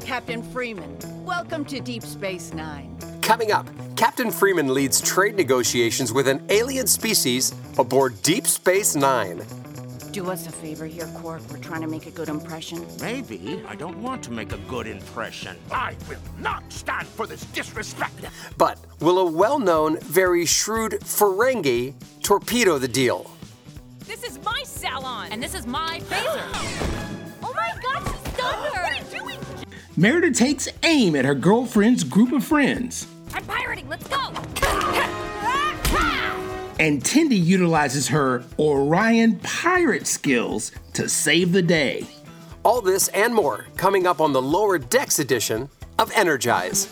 Captain Freeman, welcome to Deep Space Nine. Coming up, Captain Freeman leads trade negotiations with an alien species aboard Deep Space Nine. Do us a favor here, Quark. We're trying to make a good impression. Maybe. I don't want to make a good impression. I will not stand for this disrespect. But will a well known, very shrewd Ferengi torpedo the deal? This is my salon, and this is my phaser. Mariner takes aim at her girlfriend's group of friends. I'm pirating. Let's go. and Tindy utilizes her Orion pirate skills to save the day. All this and more coming up on the Lower Decks edition of Energize.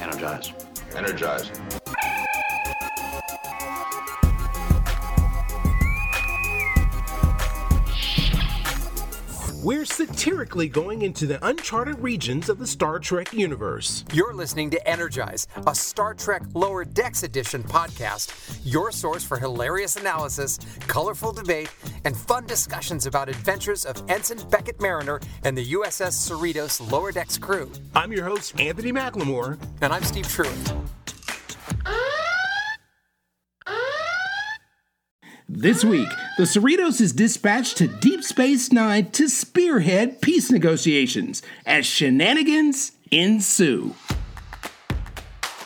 Energize. Energize. We're satirically going into the uncharted regions of the Star Trek universe. You're listening to Energize, a Star Trek Lower Decks Edition podcast, your source for hilarious analysis, colorful debate, and fun discussions about adventures of Ensign Beckett Mariner and the USS Cerritos Lower Decks crew. I'm your host, Anthony McLemore. And I'm Steve Truitt. This week, the Cerritos is dispatched to Deep Space Nine to spearhead peace negotiations as shenanigans ensue.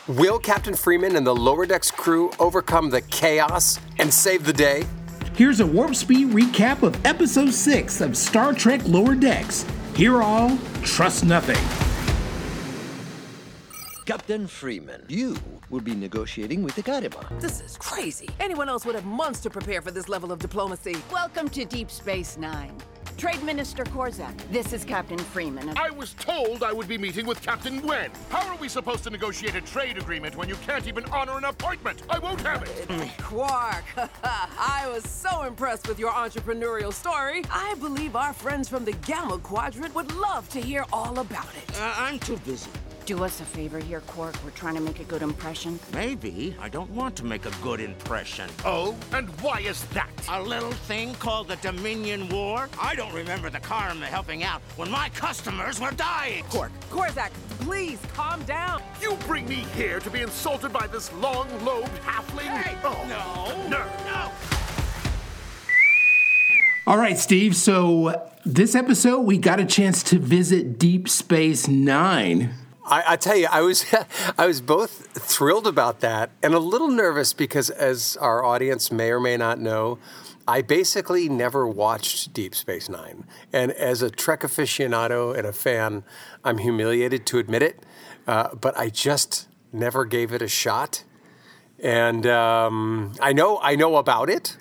Will Captain Freeman and the Lower Decks crew overcome the chaos and save the day? Here's a warp speed recap of Episode 6 of Star Trek Lower Decks. Hear all, trust nothing. Captain Freeman, you will be negotiating with the Karemma. This is crazy. Anyone else would have months to prepare for this level of diplomacy. Welcome to Deep Space Nine. Trade Minister Korzak, this is Captain Freeman. I was told I would be meeting with Captain Gwen. How are we supposed to negotiate a trade agreement when you can't even honor an appointment? I won't have it. Quark, I was so impressed with your entrepreneurial story. I believe our friends from the Gamma Quadrant would love to hear all about it. Uh, I'm too busy. Do us a favor here, Quark. We're trying to make a good impression. Maybe. I don't want to make a good impression. Oh? And why is that? A little thing called the Dominion War? I don't remember the Karemma helping out when my customers were dying. Quark, Korzak, please calm down. You bring me here to be insulted by this long-lobed halfling? Hey, oh. no. No. No. All right, Steve. So this episode, we got a chance to visit Deep Space Nine. I, I, tell you, I was I was both thrilled about that and a little nervous because, as our audience may or may not know, I basically never watched Deep Space Nine, and as a Trek aficionado and a fan, I'm humiliated to admit it, uh, but I just never gave it a shot. And um, I know I know about it,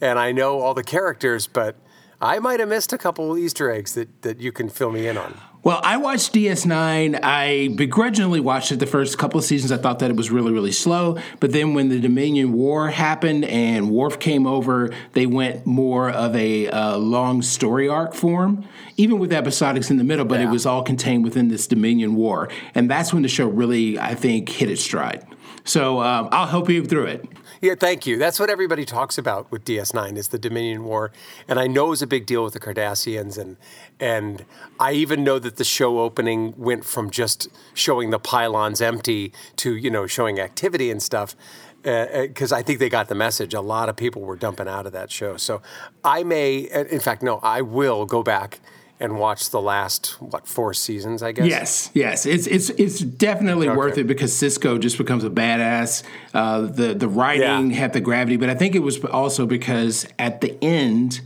and I know all the characters, but I might have missed a couple Easter eggs that, that you can fill me in on. Well, I watched DS9. I begrudgingly watched it the first couple of seasons. I thought that it was really, really slow. But then when the Dominion War happened and Worf came over, they went more of a uh, long story arc form, even with episodics in the middle, but yeah. it was all contained within this Dominion War. And that's when the show really, I think, hit its stride. So um, I'll help you through it. Yeah, thank you. That's what everybody talks about with DS9 is the Dominion War, and I know it was a big deal with the Cardassians, and and I even know that the show opening went from just showing the pylons empty to you know showing activity and stuff because uh, I think they got the message. A lot of people were dumping out of that show, so I may, in fact, no, I will go back and watch the last what four seasons i guess yes yes it's it's it's definitely okay. worth it because Sisko just becomes a badass uh, the the writing yeah. had the gravity but i think it was also because at the end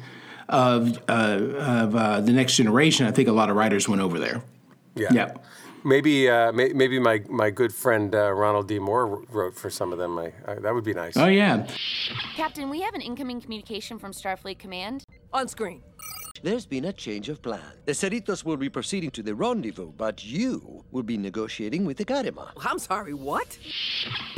of uh, of uh, the next generation i think a lot of writers went over there yeah yep. Maybe, uh, may, maybe my, my good friend uh, Ronald D. Moore wrote for some of them. I, I, that would be nice. Oh yeah, Captain. We have an incoming communication from Starfleet Command. On screen. There's been a change of plan. The Cerritos will be proceeding to the rendezvous, but you will be negotiating with the Karemma. Oh, I'm sorry, what?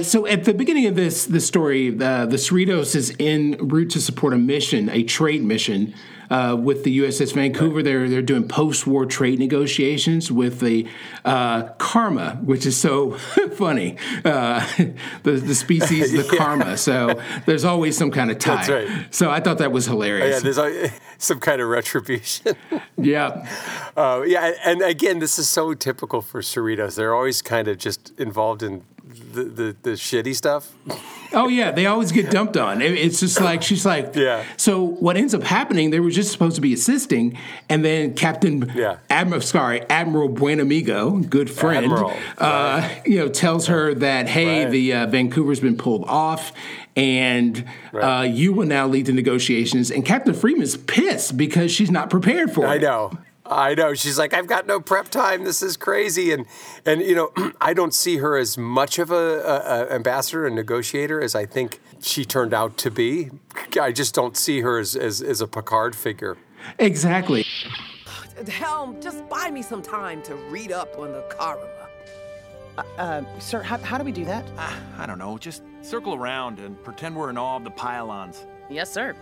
So at the beginning of this this story, uh, the the Cerritos is en route to support a mission, a trade mission. Uh, with the USS Vancouver, they're they're doing post-war trade negotiations with the uh, Karma, which is so funny. Uh, the the species, the yeah. Karma. So there's always some kind of tie. That's right. So I thought that was hilarious. Oh, yeah, some kind of retribution. Yeah. Uh, yeah, and again, this is so typical for Cerritos. They're always kind of just involved in the, the, the shitty stuff. Oh yeah, they always get dumped on. It- It's just like she's like. Yeah. So what ends up happening? They were just supposed to be assisting, and then Captain Yeah. Admiral, sorry, Admiral Buenamigo, good friend, Admiral, uh, you know, tells her that hey, Right. the uh, Vancouver's been pulled off, and uh, you will now lead the negotiations. And Captain Freeman's pissed because she's not prepared for I it. I know. I know. She's like, I've got no prep time. This is crazy. And and you know, I don't see her as much of a, a, a ambassador and negotiator as I think she turned out to be. I just don't see her as as, as a Picard figure. Exactly. Helm, just buy me some time to read up on the Karemma. Uh, sir, how, how do we do that? Ah, I don't know. Just circle around and pretend we're in awe of the pylons. Yes, sir.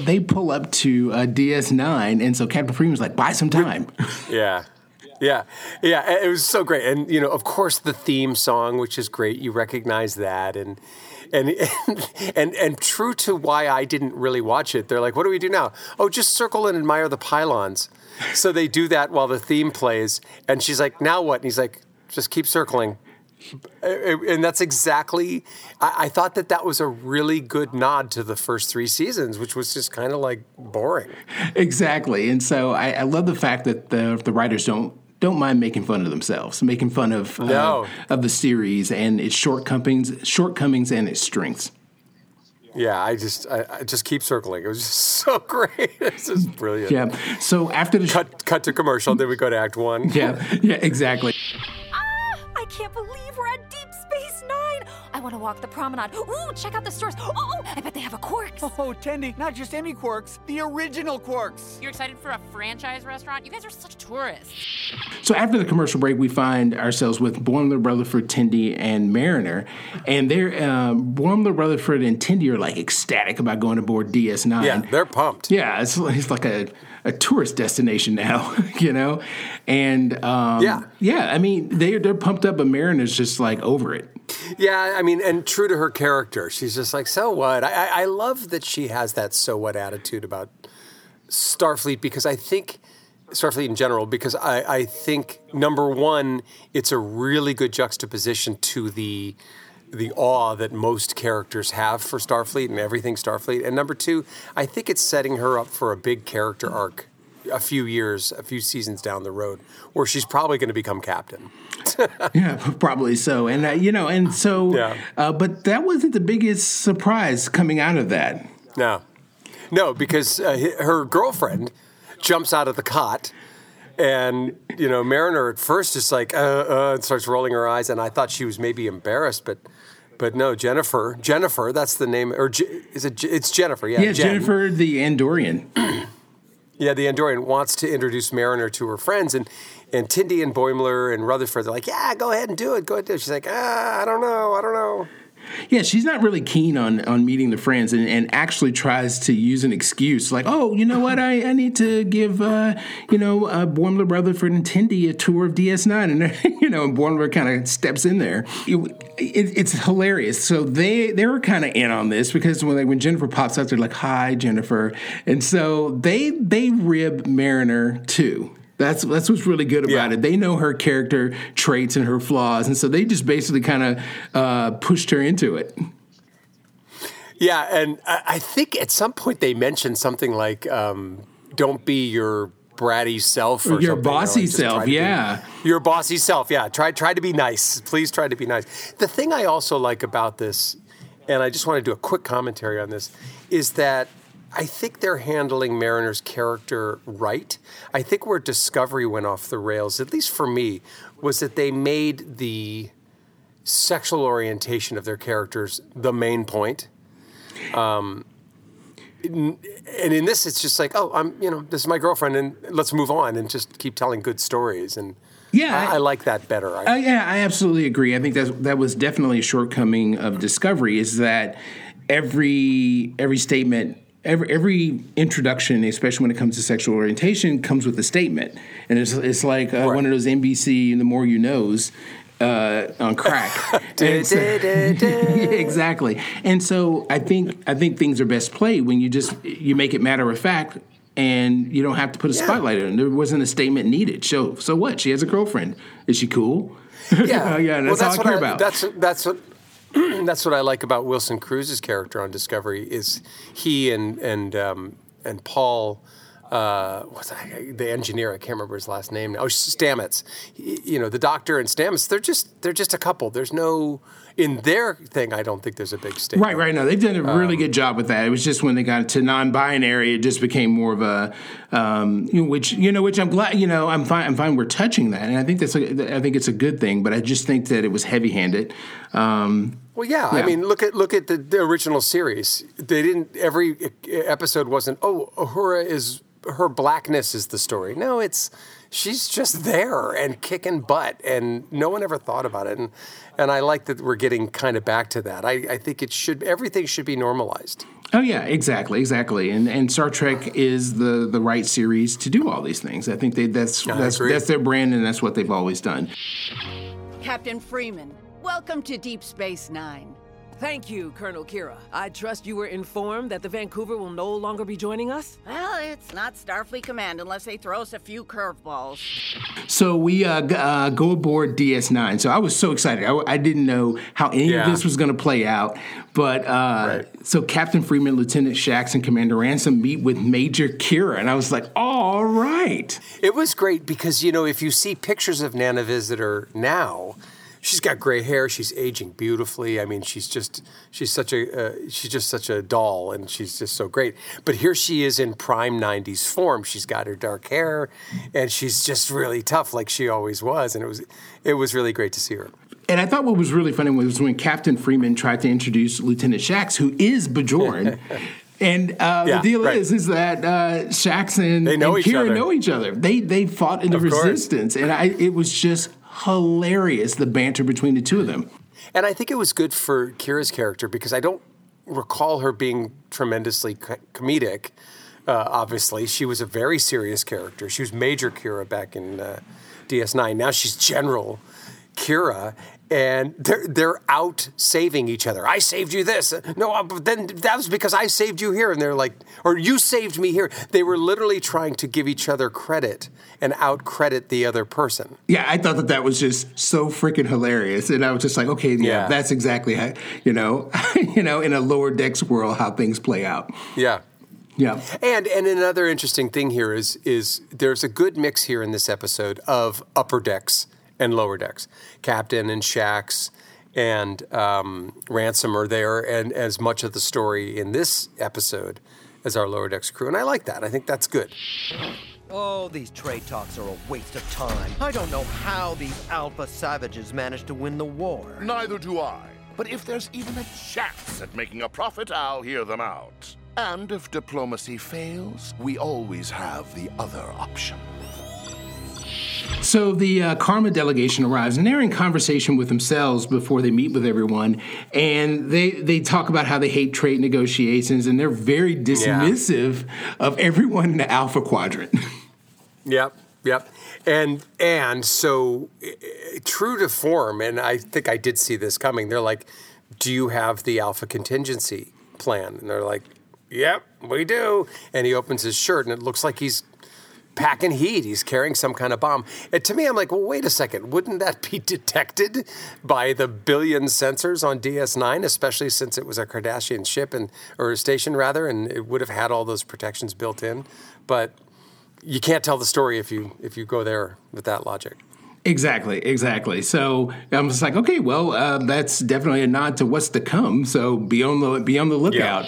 They pull up to uh, DS9, and so Captain Freeman's like, buy some time. Yeah. Yeah, yeah, it was so great, and you know, of course, the theme song, which is great. You recognize that, and and and and, and true to why I didn't really watch it. They're like, "What do we do now?" Oh, just circle and admire the pylons. So they do that while the theme plays, and she's like, "Now what?" And he's like, "Just keep circling." And that's exactly. I, I thought that that was a really good nod to the first three seasons, which was just kind of like boring. Exactly, and so I, I love the fact that the the writers don't don't mind making fun of themselves, making fun of uh, of the series and its shortcomings, shortcomings and its strengths. Yeah, I just I, I just keep circling. It was just so great. This is brilliant. Yeah. So after the Cut cut to commercial, then we go to Act One. yeah yeah exactly. Want to walk the promenade. Ooh, check out the stores. Oh, oh, I bet they have a Quarks. Oh, Tendi, not just any quarks, the original quarks. You're excited for a franchise restaurant? You guys are such tourists. So after the commercial break, we find ourselves with Boimler, Rutherford, Tindy, and Mariner, and they're um, Boimler, Rutherford, and Tindy are like ecstatic about going aboard DS9. Yeah, they're pumped. Yeah, it's, it's like a, a tourist destination now, you know? And um, Yeah. yeah, I mean, they, they're pumped up, but Mariner's just like over it. Yeah, I mean, and true to her character, she's just like, so what? I, I, love that she has that so what attitude about Starfleet because I think Starfleet in general because I, I think number one, it's a really good juxtaposition to the the awe that most characters have for Starfleet and everything Starfleet. And number two, I think it's setting her up for a big character arc a few years, a few seasons down the road, where she's probably going to become captain. Yeah, probably so. And, uh, you know, and so, Yeah. uh, but that wasn't the biggest surprise coming out of that. No, no, because uh, her girlfriend jumps out of the cot, and you know Mariner at first is like, uh, uh, and starts rolling her eyes, and I thought she was maybe embarrassed, but. But no, Jennifer. Jennifer, that's the name, or J- is it? J- It's Jennifer. Yeah, Yeah, Jen. Jennifer the Andorian. Yeah, the Andorian wants to introduce Mariner to her friends, and and Tindy and Boimler and Rutherford. They're like, "Yeah, go ahead and do it. Go ahead and do it." She's like, "Ah, I don't know. I don't know." Yeah, she's not really keen on on meeting the friends and, and actually tries to use an excuse like, oh, you know what, I, I need to give, uh, you know, uh, Boimler, Rutherford, and Tindy a tour of DS9. And, you know, and Boimler kind of steps in there. It, it, it's hilarious. So they, they were kind of in on this because when, they, when Jennifer pops up, they're like, hi, Jennifer. And so they, they rib Mariner too. That's that's what's really good about Yeah. it. They know her character traits and her flaws, and so they just basically kind of uh, pushed her into it. Yeah, and I, I think at some point they mentioned something like, um, "Don't be your bratty self or Your something, you know, bossy like, just try self, to be- yeah. your bossy self. Yeah, try try to be nice. Please try to be nice. The thing I also like about this, and I just want to do a quick commentary on this, is that. I think they're handling Mariner's character right. I think where Discovery went off the rails, at least for me, was that they made the sexual orientation of their characters the main point. Um, and in this, it's just like, oh, I'm, you know, this is my girlfriend, and let's move on and just keep telling good stories. And Yeah, I, I- like that better. I, Uh, yeah, I absolutely agree. I think that that was definitely a shortcoming of Discovery is that every every statement. Every, every introduction, especially when it comes to sexual orientation, comes with a statement, and it's, it's like uh, one of those NBC "The More You Knows," uh, on crack. And so- exactly. And so I think I think things are best played when you just you make it matter of fact and you don't have to put a spotlight on it. There wasn't a statement needed. So so what? She has a girlfriend. Is she cool? Yeah, yeah. That's, well, all I care about. That's that's what that's what I like about Wilson Cruz's character on Discovery is he and and um, and Paul. Uh, what's that, the engineer? I can't remember his last name now. Oh, Stamets. He- You know, the doctor and Stamets. They're just they're just a couple. There's no in their thing. I don't think there's a big statement. Right, right. No, they've done a really Um, good job with that. It was just when they got to non-binary, it just became more of a, um, which you know, which I'm glad. You know, I'm fine. I'm fine. We're touching that, and I think that's. A, I think it's a good thing. But I just think that it was heavy-handed. Um, Well, yeah, I mean, look at look at the, the original series. They didn't every episode wasn't oh Uhura is her blackness is the story. No, it's she's just there and kicking butt, and no one ever thought about it. And and I like that we're getting kind of back to that. I, I think it should everything should be normalized. oh yeah, exactly, exactly. And and Star Trek is the the right series to do all these things. I think they that's I that's that's their brand, and that's what they've always done. Captain Freeman, welcome to Deep Space Nine. Thank you, Colonel Kira. I trust you were informed that the Vancouver will no longer be joining us? Well, it's not Starfleet Command unless they throw us a few curveballs. So we uh, g- uh, go aboard DS9. So I was so excited. I, I didn't know how any Yeah. of this was going to play out. But uh, so Captain Freeman, Lieutenant Shax, and Commander Ransom meet with Major Kira, and I was like, all right. It was great because you know if you see pictures of Nana Visitor now, she's got gray hair. She's aging beautifully. I mean, she's just she's such a uh, she's just such a doll, and she's just so great. But here she is in prime '90s form. She's got her dark hair, and she's just really tough, like she always was. And it was it was really great to see her. And I thought what was really funny was when Captain Freeman tried to introduce Lieutenant Shax, who is Bajoran. And uh, Yeah, the deal right. is, is that uh, Shax and, They know and each Kira other. know each other. They they fought in the Of course. resistance, and I, it was just hilarious the banter between the two of them. And I think it was good for Kira's character because I don't recall her being tremendously co- comedic. Uh, obviously, she was a very serious character. She was Major Kira back in uh, DS9. Now she's General Kira, and they're they're out saving each other. I saved you this. No, uh, but then that was because I saved you here. And they're like, or you saved me here. They were literally trying to give each other credit and out credit the other person. Yeah, I thought that that was just so freaking hilarious, and I was just like, okay, yeah, Yeah. that's exactly how you know, you know, in a lower decks world, how things play out. Yeah. Yeah, And and another interesting thing here is is there's a good mix here in this episode of upper decks and lower decks. Captain and Shax and um, Ransom are there, and as much of the story in this episode as our lower decks crew, and I like that. I think that's good. Oh, these trade talks are a waste of time. I don't know how these alpha savages managed to win the war. Neither do I. But if there's even a chance at making a profit, I'll hear them out. And if diplomacy fails, we always have the other option. So the uh, Karma delegation arrives, and they're in conversation with themselves before they meet with everyone, and they they talk about how they hate trade negotiations, and they're very dismissive of everyone in the Alpha Quadrant. Yep, yep. And and so eh, eh, true to form, and I think I did see this coming. They're like, "Do you have the alpha contingency plan?" And they're like, "Yep, we do." And he opens his shirt, and it looks like he's packing heat. He's carrying some kind of bomb. And to me, I'm like, well, wait a second. Wouldn't that be detected by the billion sensors on DS9, especially since it was a Cardassian ship and or station rather, and it would have had all those protections built in? But you can't tell the story if you if you go there with that logic. Exactly, exactly. So I'm just like, okay, well, uh, that's definitely a nod to what's to come. So be on the be on the lookout.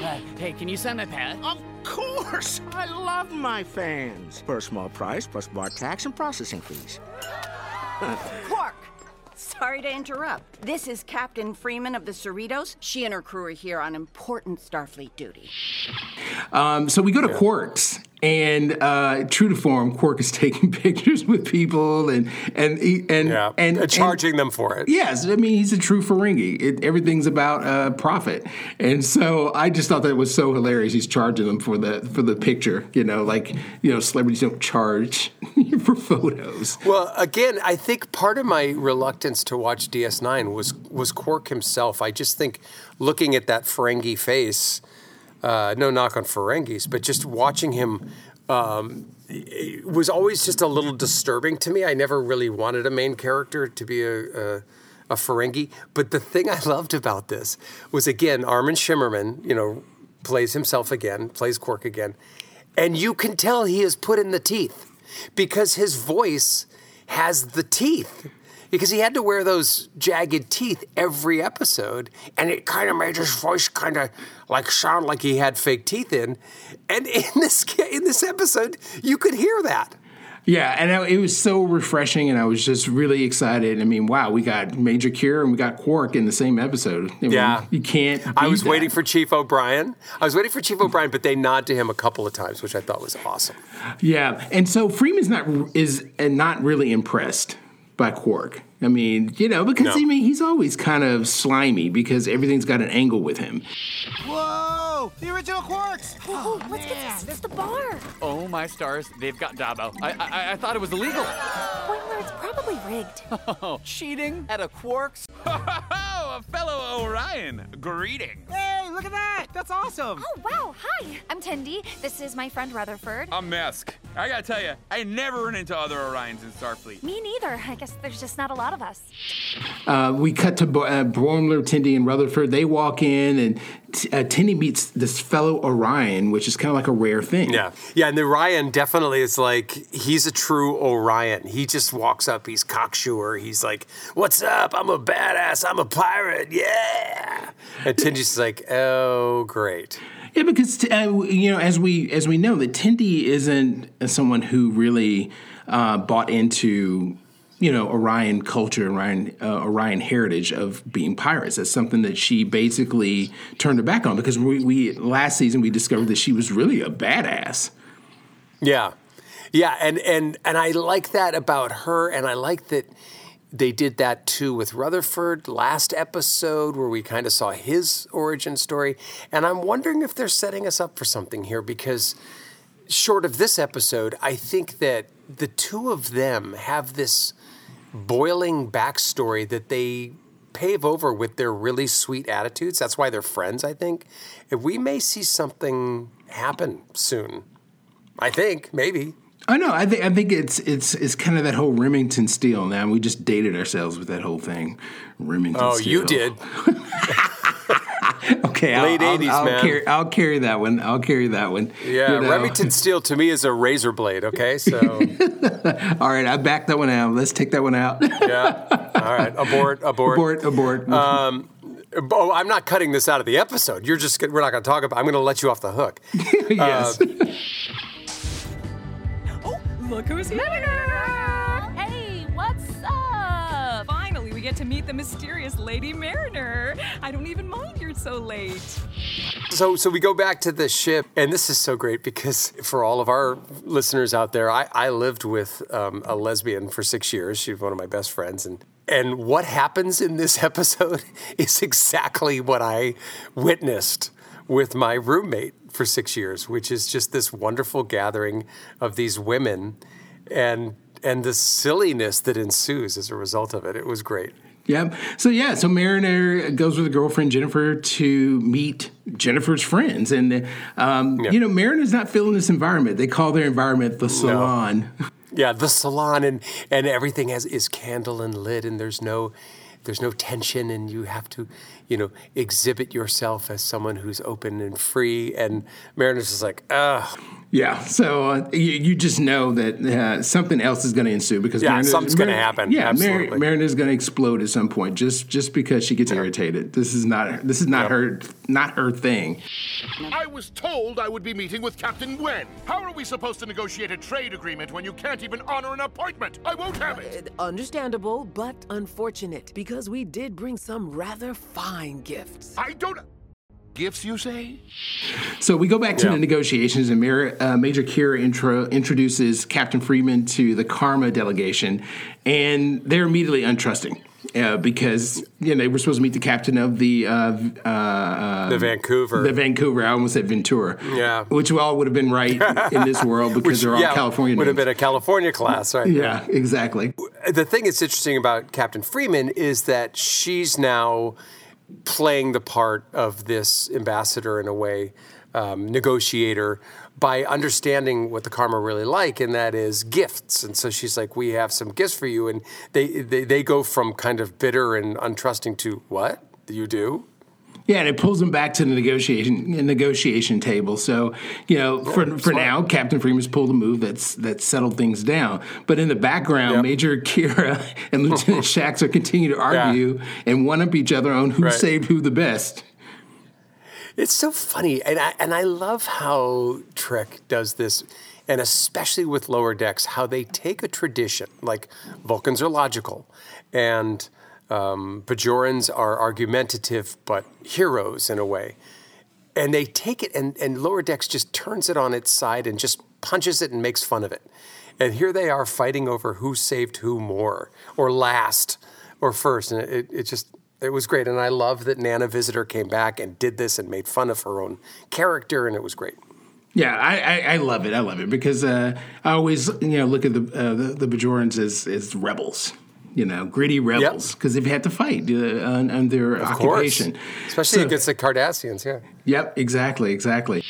Uh, hey, can you send my pad? Of course! I love my fans. For a small price, plus bar tax and processing fees. Quark! Sorry to interrupt. This is Captain Freeman of the Cerritos. She and her crew are here on important Starfleet duty. Um, so we go to Quarks, and uh, true to form, Quark is taking pictures with people and and and yeah. and, and charging and, them for it. Yes, I mean he's a true Ferengi. It, everything's about uh, profit, and so I just thought that was so hilarious. He's charging them for the for the picture. You know, like you know, celebrities don't charge for photos. Well, again, I think part of my reluctance to watch DS9 was was Quark himself. I just think looking at that Ferengi face uh, no knock on Ferengis, but just watching him um, was always just a little disturbing to me. I never really wanted a main character to be a, a, a Ferengi. But the thing I loved about this was, again, Armin Shimerman, you know, plays himself again, plays Quark again. And you can tell he is put in the teeth because his voice has the teeth because he had to wear those jagged teeth every episode, and it kind of made his voice kind of like sound like he had fake teeth in. And in this in this episode, you could hear that. Yeah, and it was so refreshing, and I was just really excited. I mean, wow, we got Major Kira and we got Quark in the same episode. I mean, yeah, you can't. I was that. waiting for Chief O'Brien. I was waiting for Chief O'Brien, but they nod to him a couple of times, which I thought was awesome. Yeah, and so Freeman's not is uh, not really impressed by Quark. I mean, you know, because no. I mean, he's always kind of slimy because everything's got an angle with him. Whoa! The original Quarks! Oh, let's man. get this. It's the bar. Oh my stars! They've got Dabo. I I, I thought it was illegal. Spoiler, it's probably rigged. Oh, cheating at a Quarks? a fellow Orion. Greeting. Hey, look at that! That's awesome. Oh wow! Hi, I'm Tendi. This is my friend Rutherford. I'm Mesk. I gotta tell you, I never run into other Orions in Starfleet. Me neither. I guess there's just not a lot of us. Uh, we cut to Bo- uh, Boimler, Tendi, and Rutherford. They walk in, and t- uh, Tendi meets this fellow Orion, which is kind of like a rare thing. Yeah, yeah, and the Orion definitely is like he's a true Orion. He just walks up, he's cocksure. He's like, "What's up? I'm a badass. I'm a pirate. Yeah." And Tendi's like, "Oh, great." Yeah, because uh, you know, as we as we know, that Tendi isn't someone who really uh, bought into you know Orion culture, Orion uh, Orion heritage of being pirates. That's something that she basically turned her back on because we, we last season we discovered that she was really a badass. Yeah, yeah, and and and I like that about her, and I like that they did that too with Rutherford last episode, where we kind of saw his origin story. And I'm wondering if they're setting us up for something here because, short of this episode, I think that the two of them have this boiling backstory that they pave over with their really sweet attitudes. That's why they're friends, I think. If we may see something happen soon. I think, maybe. I know. I think I think it's it's it's kind of that whole Remington Steele. Now we just dated ourselves with that whole thing. Remington. Oh, steel. Oh, Steele. you did. okay, late I'll, 80s, I'll, I'll man. Carry, I'll carry that one. I'll carry that one. Yeah, You know? Remington Steel to me is a razor blade. Okay, so All right, I back that one out. Let's take that one out. yeah. All right, abort, abort, abort, abort. Um, oh, I'm not cutting this out of the episode. You're just we're not going to talk about. I'm going to let you off the hook. yes. Uh, Look who's here! Get to meet the mysterious Lady Mariner. I don't even mind you're so late. So, so we go back to the ship, and this is so great because for all of our listeners out there, I, I lived with um, a lesbian for six years. She's one of my best friends, and and what happens in this episode is exactly what I witnessed with my roommate for six years, which is just this wonderful gathering of these women, and and the silliness that ensues as a result of it. It was great. Yep. So yeah, so Mariner goes with her girlfriend Jennifer to meet Jennifer's friends, and um, you know Mariner's not feeling this environment. They call their environment the salon. Yeah, the salon and and everything has is candle and lit, and there's no there's no tension, and you have to you know exhibit yourself as someone who's open and free. And Mariner's just like, ugh. Yeah, so uh, you, you just know that uh, something else is going to ensue because Yeah, Mariner's- something's gonna happen. Yeah, Mar- Absolutely. Mariner's going to explode at some point just just because she gets irritated. This is not this is not her not her thing. I was told I would be meeting with Captain Gwen. How are we supposed to negotiate a trade agreement when you can't even honor an appointment? I won't have it. Understandable, but unfortunate, because we did bring some rather fine gifts. I don't. Gifts, you say? So we go back to Yeah. the negotiations, and Mayor, uh, Major Kira intro, introduces Captain Freeman to the Karma delegation, and they're immediately untrusting. Uh, because you know they were supposed to meet the captain of the uh, uh, uh, The Vancouver. the Vancouver. I almost said Ventura. Yeah. which all would have been right in this world because Which, they're all yeah, California. Would have been a California class, right? Yeah, exactly. The thing that's interesting about Captain Freeman is that she's now playing the part of this ambassador in a way, um, negotiator, by understanding what the karma really like, and that is gifts. And so she's like, "We have some gifts for you," and they they, they go from kind of bitter and untrusting to what you do. Yeah, and it pulls them back to the negotiation negotiation table. So, you know, for for now, Captain Freeman's pulled a move that's that's settled things down. But in the background, Major Kira and Lieutenant Shax are continuing to argue and one up each other on who Right. saved who the best. It's so funny, and I and I love how Trek does this, and especially with lower decks, how they take a tradition like Vulcans are logical, and um, Bajorans are argumentative but heroes in a way, and they take it and and lower decks just turns it on its side and just punches it and makes fun of it, and here they are fighting over who saved who more or last or first, and it, it just it was great, and I love that Nana Visitor came back and did this and made fun of her own character, and it was great. Yeah, I, I, I love it. I love it because uh, I always you know look at the uh, the, the Bajorans as as rebels. You know, gritty rebels because they've had to fight uh, on, on Of occupation. course, especially So- against the Cardassians. Yeah. Yep, exactly, exactly.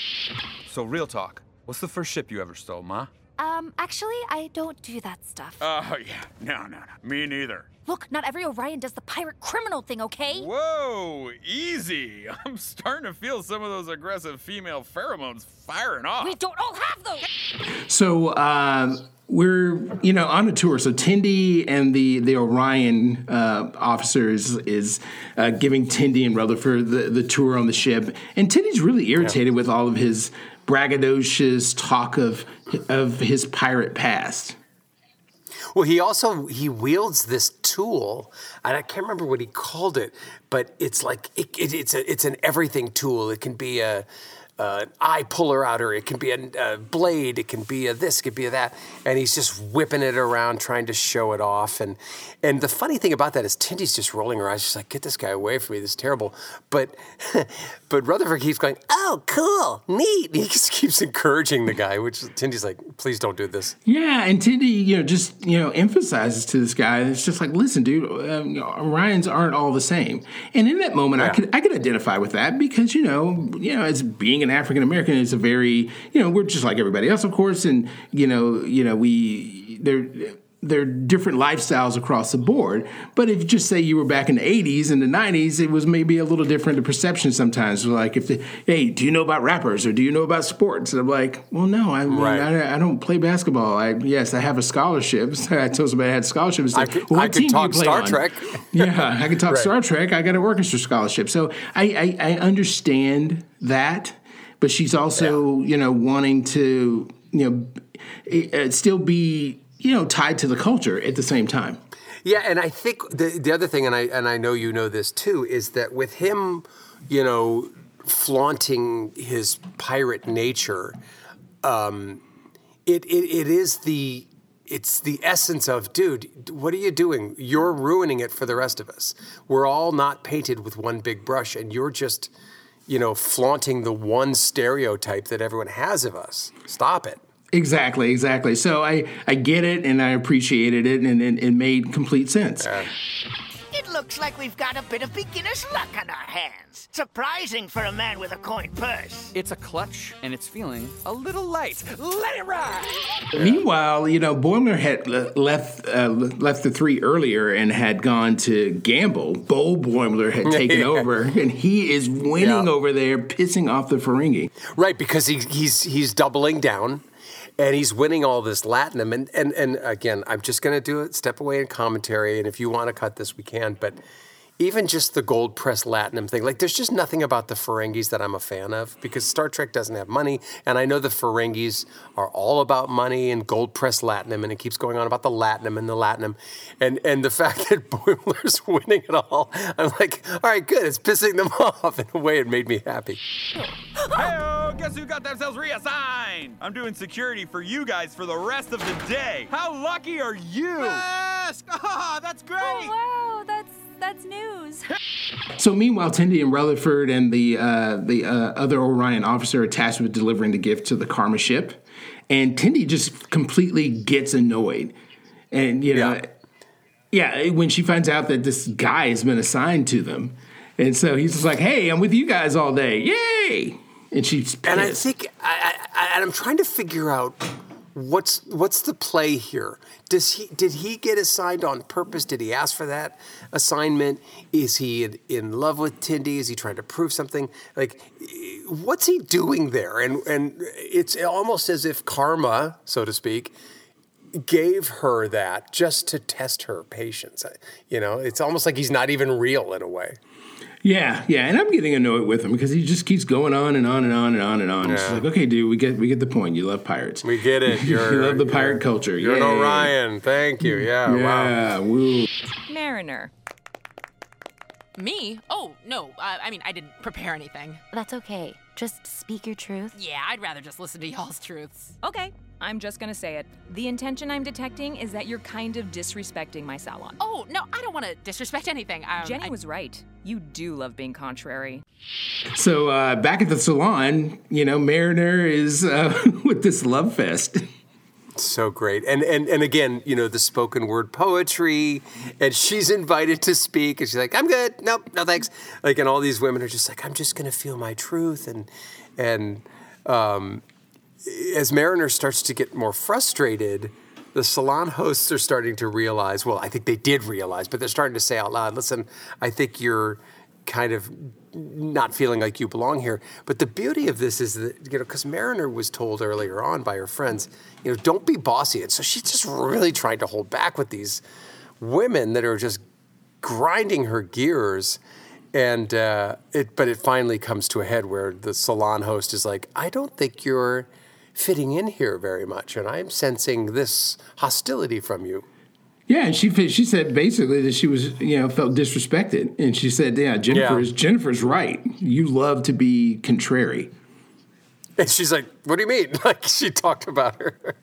So, real talk. What's the first ship you ever stole, Ma? Um, actually, I don't do that stuff. Oh, yeah. No, no, no. Me neither. Look, not every Orion does the pirate criminal thing, okay? Whoa, easy. I'm starting to feel some of those aggressive female pheromones firing off. We don't all have those! So um, we're you know on a tour. So Tindy and the the Orion uh, officers is uh, giving Tindy and Rutherford the, the tour on the ship, and Tindy's really irritated with all of his braggadocious talk of of his pirate past. Well, he also he wields this tool, and I can't remember what he called it, but it's like it, it, it's a it's an everything tool. It can be a, uh, an eye puller out, outer, it can be a, a blade, it can be a this, it can be a that, and he's just whipping it around, trying to show it off. And and the funny thing about that is Tindy's just rolling her eyes, she's like, "Get this guy away from me! This is terrible." But but Rutherford keeps going, "Oh, cool, neat." He just keeps encouraging the guy, which Tindy's like, "Please don't do this." Yeah, and Tindy, you know, just you know, emphasizes to this guy. It's just like, listen, dude, um, Orions aren't all the same. And in that moment, I could I could identify with that because you know, you know, as being an African American, is a very you know, we're just like everybody else, of course, and you know, you know, we there. There are different lifestyles across the board, but if you just say you were back in the '80s and the '90s, it was maybe a little different. The perception sometimes, like if, the, hey, do you know about rappers or do you know about sports? And I'm like, well, no, I mean, Right. I, I don't play basketball. I yes, I have a scholarship. I told somebody I had a scholarship. I could- well, I could team do you talk Star on? Trek. yeah, I can talk Right. Star Trek. I got an orchestra scholarship, so I, I, I understand that. But she's also, you know, wanting to, you know, still be, you know, tied to the culture at the same time. Yeah, and I think the the other thing, and I and I know you know this too, is that with him, you know, flaunting his pirate nature, um, it, it it is the it's the essence of, dude, what are you doing? You're ruining it for the rest of us. We're all not painted with one big brush, and you're just, you know, flaunting the one stereotype that everyone has of us. Stop it. Exactly, exactly. So I, I get it and I appreciated it and it, it made complete sense. Looks like we've got a bit of beginner's luck on our hands. Surprising for a man with a coin purse. It's a clutch, and it's feeling a little light. Let it ride! Meanwhile, you know, Boimler had le- left uh, left the three earlier and had gone to gamble. Bo Boimler had taken Yeah. over, and he is winning Yeah. over there, pissing off the Ferengi. Right, because he, he's he's doubling down, and he's winning all this latinum. And and and again, I'm just going to do it. Step away in commentary, and if you want to cut this, we can. But even just the gold press latinum thing like there's just nothing about the ferengis that i'm a fan of because star trek doesn't have money and i know the ferengis are all about money and gold press latinum and it keeps going on about the latinum and the latinum and and the fact that boimler's winning it all i'm like all right good it's pissing them off in a way it made me happy Hey, guess who got themselves reassigned? I'm doing security for you guys for the rest of the day. How lucky are you? Ask! Oh, that's great! Oh, wow, that's that's news. So meanwhile, Tindy and Rutherford and the uh, the uh, other Orion officer are tasked with delivering the gift to the Karma ship, and Tindy just completely gets annoyed, and you know, yeah. yeah, when she finds out that this guy has been assigned to them, and so he's just like, "Hey, I'm with you guys all day, yay!" And she's pissed. and i think I, I, and i'm trying to figure out what's what's the play here? Does he did he get assigned on purpose? Did he ask for that assignment? Is he in, in love with tindy? Is he trying to prove something? Like what's he doing there? And and it's almost as if karma so to speak gave her that just to test her patience. You know it's almost like he's not even real in a way Yeah, yeah, and I'm getting annoyed with him because he just keeps going on and on and on and on and on. It's Yeah. like, okay, dude, we get we get the point. You love pirates. we get it you're you love the pirate culture. you're an orion thank you yeah, wow Yeah, woo. Mariner. Me? Oh, no. Uh, I mean, I didn't prepare anything. That's okay. Just speak your truth. Yeah, I'd rather just listen to y'all's truths. Okay, I'm just gonna say it. The intention I'm detecting is that you're kind of disrespecting my salon. Oh, no, I don't want to disrespect anything. Um, Jenny I- was right. You do love being contrary. So uh, back at the salon, you know, Mariner is uh, with this love fest. So great. And, and and again, you know, the spoken word poetry, and she's invited to speak, and she's like, I'm good. Nope, no thanks. Like, and all these women are just like, I'm just gonna feel my truth. And and um, as Mariner starts to get more frustrated, the salon hosts are starting to realize, well, I think they did realize, but they're starting to say out loud, listen, I think you're kind of not feeling like you belong here. But the beauty of this is that, you know, because Mariner was told earlier on by her friends, you know, don't be bossy. And so she's just really trying to hold back with these women that are just grinding her gears. And uh, it, but it finally comes to a head where the salon host is like, I don't think you're fitting in here very much, and I'm sensing this hostility from you. Yeah, and she she said basically that she was you know felt disrespected, and she said, yeah, Jennifer Yeah. is Jennifer's right. You love to be contrary. And she's like, "What do you mean?" Like she talked about her.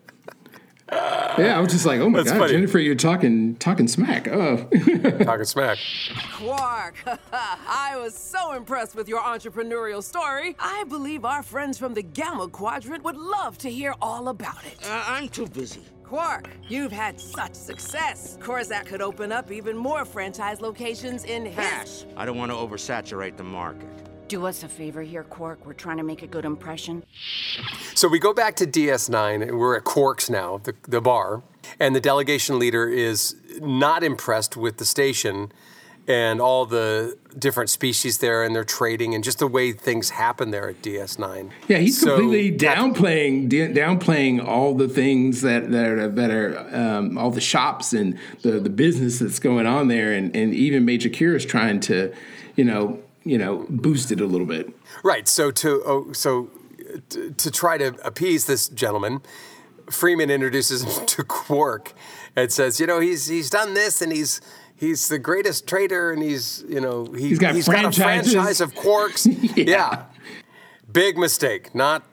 Yeah, I was just like, oh my That's god, funny. Jennifer, you're talking talking smack. Oh, talking smack. Quark, I was so impressed with your entrepreneurial story. I believe our friends from the Gamma Quadrant would love to hear all about it. Uh, I'm too busy. Quark, you've had such success. Of course, that could open up even more franchise locations in his. Pass. I don't want to oversaturate the market. Do us a favor here, Quark. We're trying to make a good impression. So we go back to DS9, and we're at Quarks now, the, the bar, and the delegation leader is not impressed with the station and all the different species there and their trading and just the way things happen there at DS9. yeah, he's So- completely downplaying da- downplaying all the things that that are, that are um, all the shops and the the business that's going on there, and and even Major Kira's trying to, you know, you know, boost it a little bit. Right. So to oh, so to, to try to appease this gentleman, Freeman introduces him to Quark and says, you know, he's he's done this and he's he's the greatest trader and he's you know he, He's got a franchises. franchise of Quarks. yeah. Big mistake. Not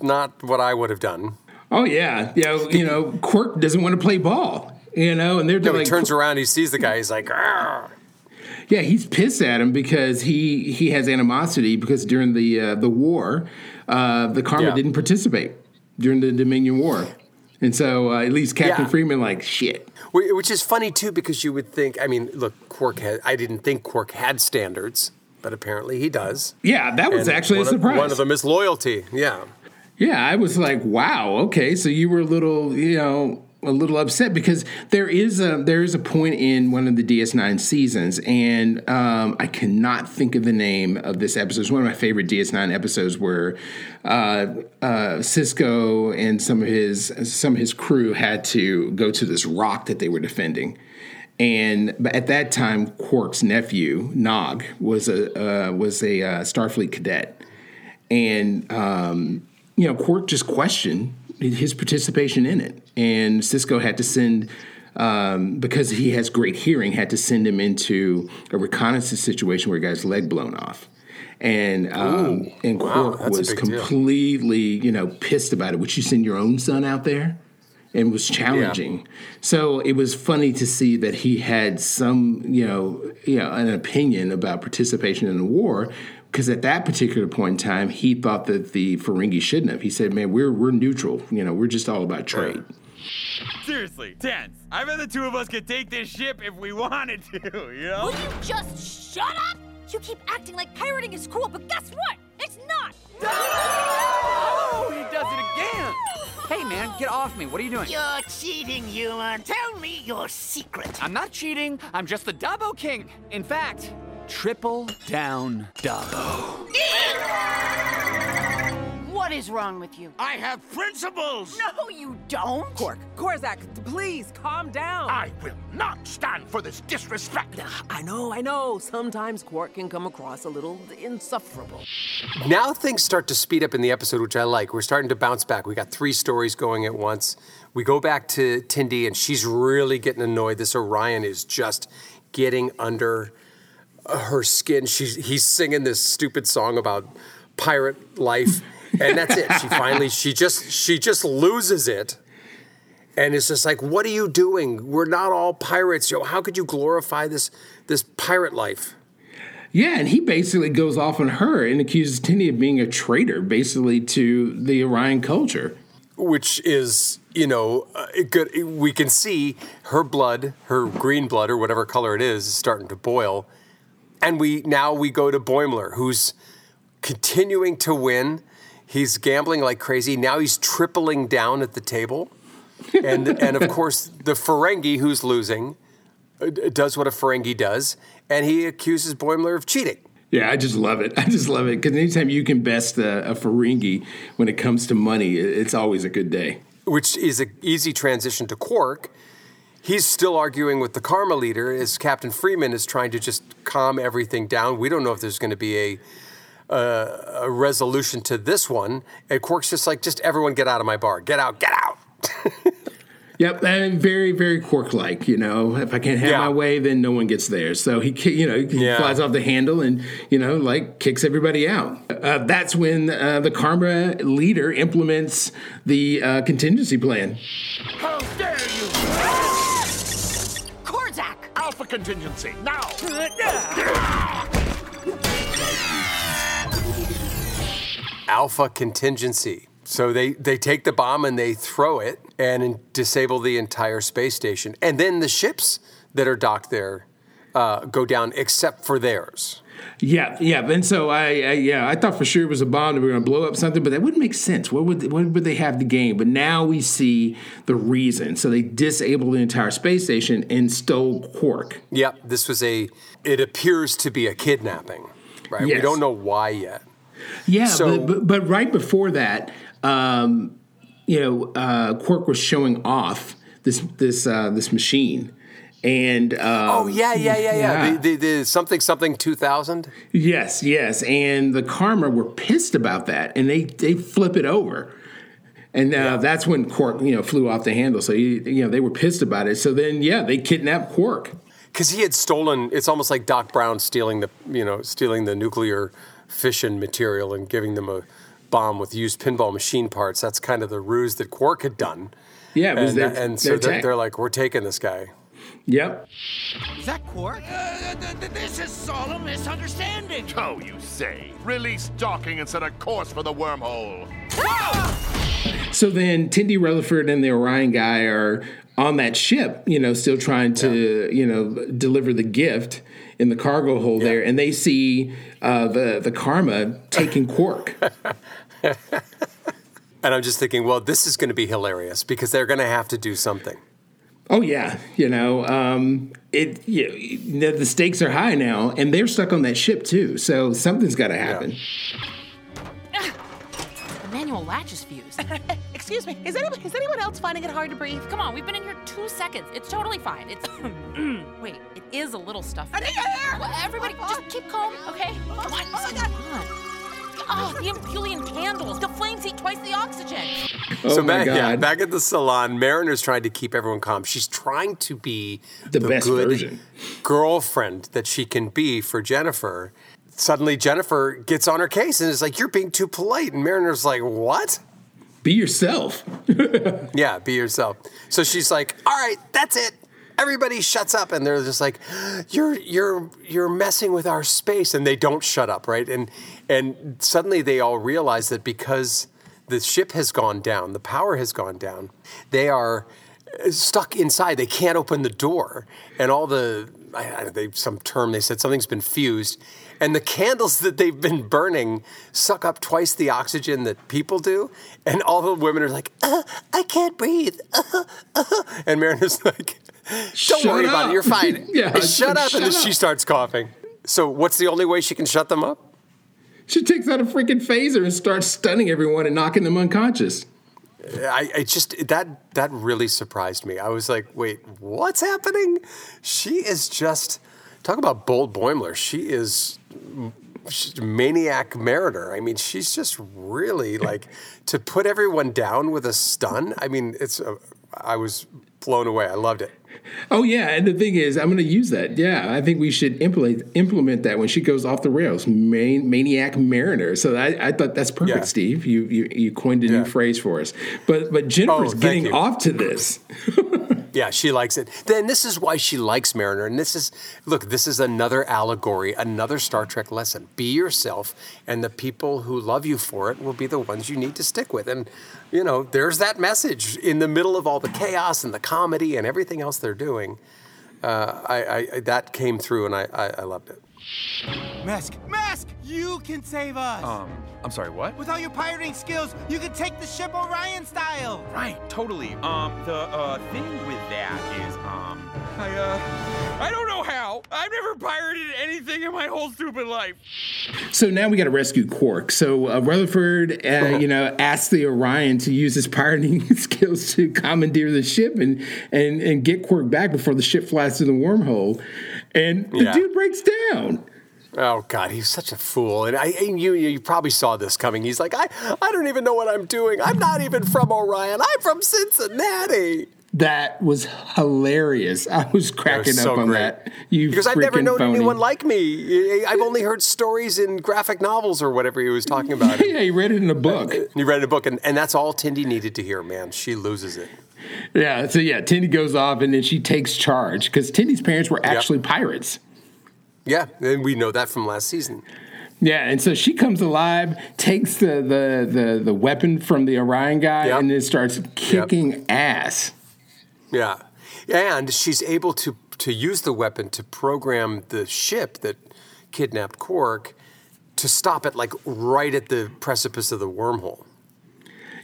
not what I would have done. Oh yeah, yeah. You know, Quark doesn't want to play ball. You know, and they're No, he turns around, he sees the guy, he's like, "Argh." Yeah, he's pissed at him because he he has animosity because during the uh, the war, uh, the Karma Yeah. didn't participate during the Dominion War, and so uh, at least Captain Yeah. Freeman like shit. Which is funny too, because you would think. I mean, look, Quark had. I didn't think Quark had standards, but apparently he does. Yeah, that was And actually a one of- surprise. one of them is loyalty. Yeah. Yeah, I was like, wow, okay, so you were a little, you know, a little upset because there is a there is a point in one of the DS9 seasons, and um, I cannot think of the name of this episode. It's one of my favorite DS9 episodes where uh, uh, Sisko and some of his some of his crew had to go to this rock that they were defending. And but at that time, Quark's nephew Nog was a uh, was a uh, Starfleet cadet, and um, you know Quark just questioned his participation in it, and Sisko had to send. Um, because he has great hearing, had to send him into a reconnaissance situation where he got his leg blown off and um, Ooh, and Quark a was big deal. completely you know pissed about it. Would you send your own son out there? And was challenging. So it was funny to see that he had some you know you know an opinion about participation in the war. Because at that particular point in time, he thought that the Ferengi shouldn't have. He said, "Man, we're we're neutral. You know, we're just all about trade." Seriously, tense. I bet the two of us could take this ship if we wanted to, you know? Will you just shut up? You keep acting like pirating is cool, but guess what? It's not! Oh, he does it again. Hey, man, get off me. What are you doing? You're cheating, human. Tell me your secret. I'm not cheating. I'm just the Dabo King. In fact, triple down Dabo. What is wrong with you? I have principles! No, you don't. Quark, Korzak, please calm down. I will not stand for this disrespect. I know, I know. Sometimes Quark can come across a little insufferable. Now things start to speed up in the episode, which I like. We're starting to bounce back. We got three stories going at once. We go back to Tendi, and she's really getting annoyed. This Orion is just getting under her skin. She's he's singing this stupid song about pirate life, and that's it. She finally she just she just loses it. And it's just like, what are you doing? We're not all pirates. Yo, how could you glorify this this pirate life? Yeah, and he basically goes off on her and accuses Tendi of being a traitor, basically to the Orion culture. which is you know uh, we can see her blood her green blood or whatever color it is is starting to boil and we now we go to Boimler who's continuing to win he's gambling like crazy now he's tripling down at the table and and of course the Ferengi who's losing uh, does what a Ferengi does and he accuses Boimler of cheating Yeah, I just love it. I just love it because anytime you can best a, a Ferengi when it comes to money, it's always a good day. which is an easy transition to Quark. He's still arguing with the Karemma leader as Captain Freeman is trying to just calm everything down. We don't know if there's going to be a, uh, a resolution to this one. And Quark's just like, just everyone get out of my bar. Get out, get out. Yep, and very, very Quark-like. You know, if I can't have my way, then no one gets there. So he, you know, he Yeah. flies off the handle and you know, like kicks everybody out. Uh, that's when uh, the Karemma leader implements the uh, contingency plan. How dare you! Alpha contingency, now! Alpha contingency. So they, they take the bomb and they throw it and disable the entire space station. And then the ships that are docked there uh, go down except for theirs. Yeah, yeah, and so I, I, yeah, I thought for sure it was a bomb that we were going to blow up something, but that wouldn't make sense. What would, what would they have to gain? But now we see the reason. So they disabled the entire space station and stole Quark. Yep, this was a, it appears to be a kidnapping, right? We don't know why yet. Yeah, So- but, but but right before that, um, you know, uh, Quark was showing off this this uh, this machine, and um, Oh yeah, yeah, yeah, yeah. The, the, the something something two thousand. yes, yes, and the Karemma were pissed about that, and they they flip it over. And uh, that's when Quark, you know, flew off the handle. So he, you know, they were pissed about it. So then, yeah, they kidnapped Quark. Because he had stolen. It's almost like Doc Brown stealing the you know stealing the nuclear fission material and giving them a bomb with used pinball machine parts. That's kind of the ruse that Quark had done. Yeah, it was and, their- and their so they're, they're like, we're taking this guy. Yep. Is that Quark? Uh, th- th- this is all a misunderstanding. Oh, you say. Release docking and set a course for the wormhole. So then Tendi Rutherford and the Orion guy are on that ship, you know, still trying to, you know, deliver the gift in the cargo hold there, and they see uh, the the Karemma taking Quark. And I'm just thinking, well, this is going to be hilarious because they're going to have to do something. Oh yeah, you know, um, it you know, the, the stakes are high now, and they're stuck on that ship too. So something's got to happen. Emmanuel, the manual latch is fused. Excuse me, is anyone, is anyone else finding it hard to breathe? Come on, we've been in here two seconds. It's totally fine. It's. Wait, it is a little stuffy. Well, The Impulian candles. The flames eat twice the oxygen. Oh so Oh my back, yeah, back at the salon, Mariner's trying to keep everyone calm. She's trying to be The best good version. girlfriend that she can be for Jennifer. Suddenly, Jennifer gets on her case and is like, "You're being too polite." And Mariner's like, "What?" Be yourself. Yeah, be yourself. So she's like, "All right, that's it. Everybody shuts up." And they're just like, "You're you're you're messing with our space." And they don't shut up, right? And and suddenly they all realize that because the ship has gone down, the power has gone down, they are stuck inside. They can't open the door, and all the I, I, they some term they said something's been fused, and the candles that they've been burning suck up twice the oxygen that people do, and all the women are like, uh, I can't breathe, uh, uh, and Mariner's like, Don't Shut worry about it, you're fine. Yeah, Hey, shut up, shut and then up. she starts coughing. So what's the only way she can shut them up? She takes out a freaking phaser and starts stunning everyone and knocking them unconscious. I, I just that that really surprised me. I was like, wait, what's happening? She is just talk about bold Boimler. She is maniac mariner. I mean, she's just really like to put everyone down with a stun. I mean, it's uh, I was blown away. I loved it. Oh yeah, and the thing is, I'm going to use that. Yeah, I think we should implement implement that when she goes off the rails. Man, maniac mariner. So I, I thought that's perfect, Yeah. Steve. You, you you coined a new phrase for us. But but Jennifer's Oh, getting you. off to this. Yeah, she likes it. Then this is why she likes Mariner. And this is, look, this is another allegory, another Star Trek lesson. Be yourself, and the people who love you for it will be the ones you need to stick with. And, you know, there's that message in the middle of all the chaos and the comedy and everything else they're doing. Uh, I, I, that came through, and I, I, I loved it. Mask, Mask, you can save us. Um, I'm sorry, what? With all your pirating skills, you can take the ship Orion style. Right, totally. Um, the uh thing with that is, um, I uh, I don't know how. I've never pirated anything in my whole stupid life. So now we got to rescue Quark. So uh, Rutherford, uh, you know, asks the Orion to use his pirating skills to commandeer the ship and and and get Quark back before the ship flies through the wormhole. And the Yeah. dude breaks down. Oh God, he's such a fool, and I and you you probably saw this coming. He's like, I I don't even know what I'm doing. I'm not even from Orion. I'm from Cincinnati. That was hilarious. I was cracking so up on great. that. You because I've never known phony. anyone like me. I've only heard stories in graphic novels or whatever he was talking about. yeah, he read it in a book. He read it in a book, and, and that's all Tendi needed to hear, man. She loses it. Yeah, so yeah, Tendi goes off and then she takes charge because Tendi's parents were actually pirates. Yeah, and we know that from last season. Yeah, and so she comes alive, takes the the the, the weapon from the Orion guy, and then starts kicking ass. Yeah, and she's able to to use the weapon to program the ship that kidnapped Quark to stop it, like right at the precipice of the wormhole.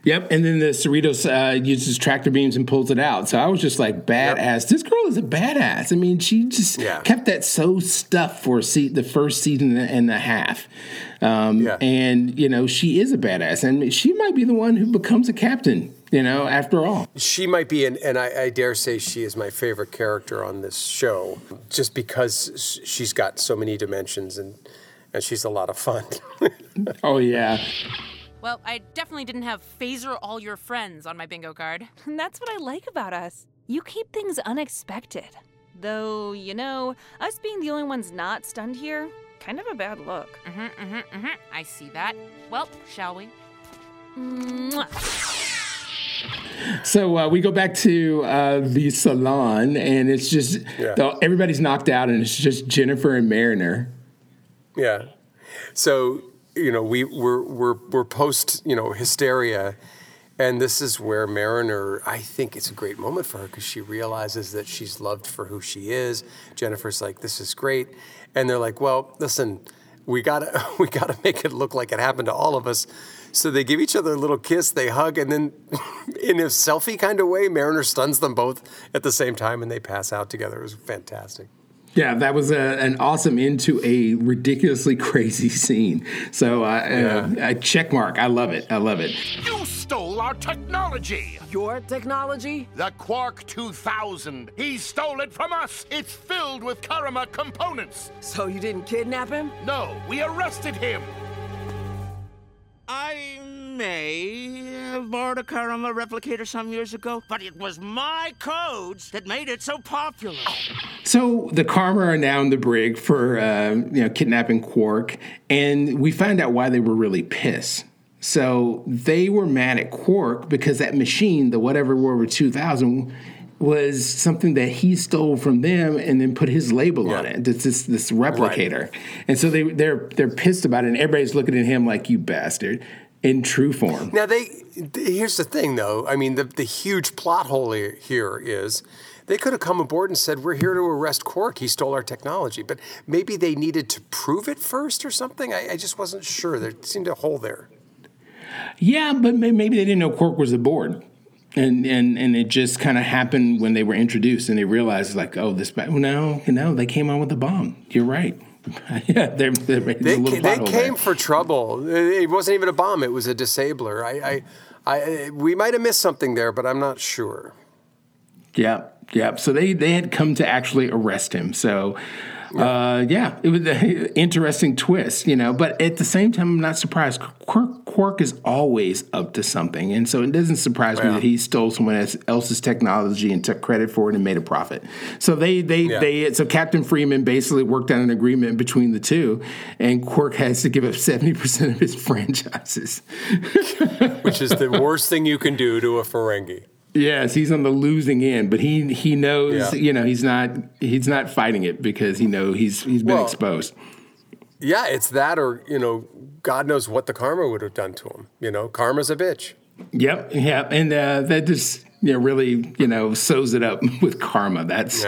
Yep, and then the Cerritos uh, uses tractor beams and pulls it out. So I was just like, badass. This girl is a badass. I mean, she just kept that so stuffed for se- the first season and a half. Um, And, you know, she is a badass. And she might be the one who becomes a captain, you know, after all. She might be, and, and I, I dare say she is my favorite character on this show, just because she's got so many dimensions and and she's a lot of fun. oh yeah. Well, I definitely didn't have phaser all your friends on my bingo card. And that's what I like about us. You keep things unexpected. Though, you know, us being the only ones not stunned here, kind of a bad look. Mm-hmm, mm-hmm, mm-hmm. I see that. Well, shall we? So uh, we go back to uh, the salon, and it's just Yeah. the- everybody's knocked out, and it's just Jennifer and Mariner. Yeah. So you know we we're we're we're post you know hysteria, and this is where Mariner. I think it's a great moment for her because she realizes that she's loved for who she is. Jennifer's like, "This is great," and they're like, "Well, listen, we gotta we gotta make it look like it happened to all of us." So they give each other a little kiss, they hug, and then in a selfie kind of way, Mariner stuns them both at the same time, and they pass out together. It was fantastic. Yeah, that was a, an awesome into a ridiculously crazy scene. So uh, uh, a check mark. I love it. I love it. You stole our technology! Your technology? The Quark 2000. He stole it from us. It's filled with Karemma components. So you didn't kidnap him? No, we arrested him. I may have borrowed a Karemma replicator some years ago, but it was my codes that made it so popular. So the Karemma are now in the brig for uh, you know kidnapping Quark, and we find out why they were really pissed. So they were mad at Quark because that machine, the whatever War 2000, was something that he stole from them and then put his label on it. It's this this replicator, and so they they're they're pissed about it. And everybody's looking at him like you bastard in true form. Now they here's the thing though. I mean the the huge plot hole here- is they could have come aboard and said we're here to arrest Quark. He stole our technology, but maybe they needed to prove it first or something. I, I just wasn't sure. There seemed a hole there. Yeah, but maybe they didn't know Quark was aboard. And, and and it just kind of happened when they were introduced, and they realized like, oh, this no, no, they came on with the bomb. You're right. yeah, they're, they're, They, a ca- they hole there. came for trouble. It wasn't even a bomb. It was a disabler. I, I, I we might have missed something there, but I'm not sure. Yeah, yeah. So they they had come to actually arrest him. So. Uh, yeah, it was an interesting twist, you know. But at the same time, I'm not surprised. Quark, Quark is always up to something, and so it doesn't surprise me that he stole someone else's technology and took credit for it and made a profit. So they they Yeah. they so Captain Freeman basically worked out an agreement between the two, and Quark has to give up seventy percent of his franchises. Which is the worst thing you can do to a Ferengi. Yes, he's on the losing end, but he he knows Yeah. you know he's not he's not fighting it because he know he's he's been Well, exposed. Yeah, it's that, or you know, God knows what the karma would have done to him. You know, karma's a bitch. Yep, yep, and uh, that just you know really you know sews it up with karma. That's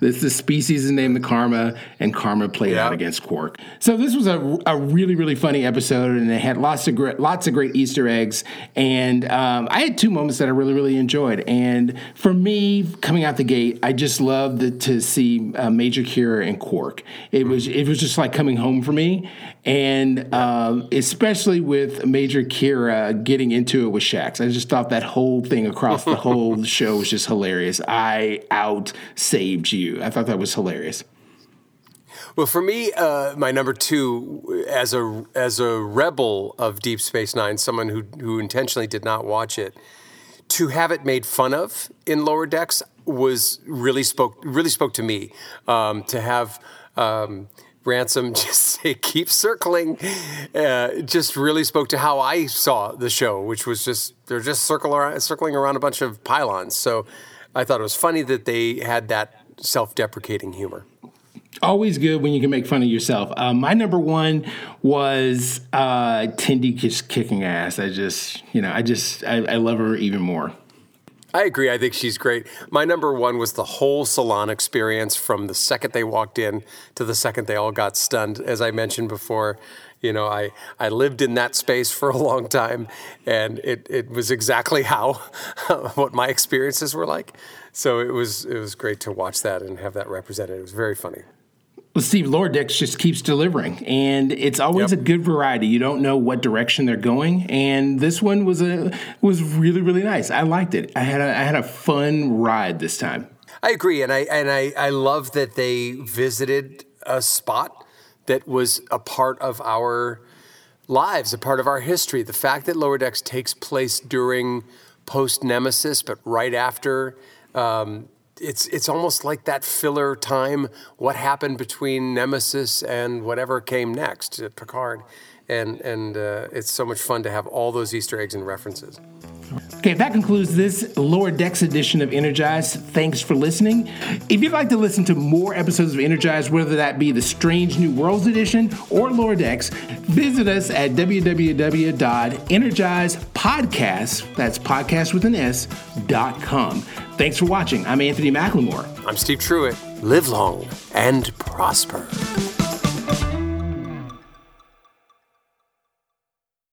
this the species is named the karma, and karma played out against Quark. So this was a, a really really funny episode, and it had lots of great lots of great Easter eggs. And um, I had two moments that I really really enjoyed. And for me, coming out the gate, I just loved the, to see uh, Major Kira and Quark. It was it was just like coming home for me, and um, especially with Major Kira getting into it with Shax. I just thought that whole thing across the whole show was just hilarious. I out saved you. I thought that was hilarious. Well, for me, uh, my number two, as a as a rebel of Deep Space Nine, someone who who intentionally did not watch it, to have it made fun of in Lower Decks was really spoke really spoke to me. Um, to have um, Ransom just say keep circling, uh, just really spoke to how I saw the show, which was just they're just circle circling around a bunch of pylons. So I thought it was funny that they had that self-deprecating humor. Always good when you can make fun of yourself. Uh, my number one was uh, Tendi just kicking ass. I just, you know, I just, I, I love her even more. I agree. I think she's great. My number one was the whole salon experience from the second they walked in to the second they all got stunned. As I mentioned before, you know, I, I lived in that space for a long time, and it, it was exactly how what my experiences were like. So it was it was great to watch that and have that represented. It was very funny. Well, Steve Lower Decks just keeps delivering, and it's always a good variety. You don't know what direction they're going, and this one was a was really really nice. I liked it. I had a, I had a fun ride this time. I agree, and I and I, I love that they visited a spot that was a part of our lives, a part of our history. The fact that Lower Decks takes place during post Nemesis, but right after. Um, it's it's almost like that filler time. What happened between Nemesis and whatever came next, Picard, and and uh, it's so much fun to have all those Easter eggs and references. Okay, that concludes this Lower Decks edition of Energize. Thanks for listening. If you'd like to listen to more episodes of Energize, whether that be the Strange New Worlds edition or Lower Decks, visit us at www.energizepodcast, that's podcast with an S, dot com. Thanks for watching. I'm Anthony McLemore. I'm Steve Truitt. Live long and prosper.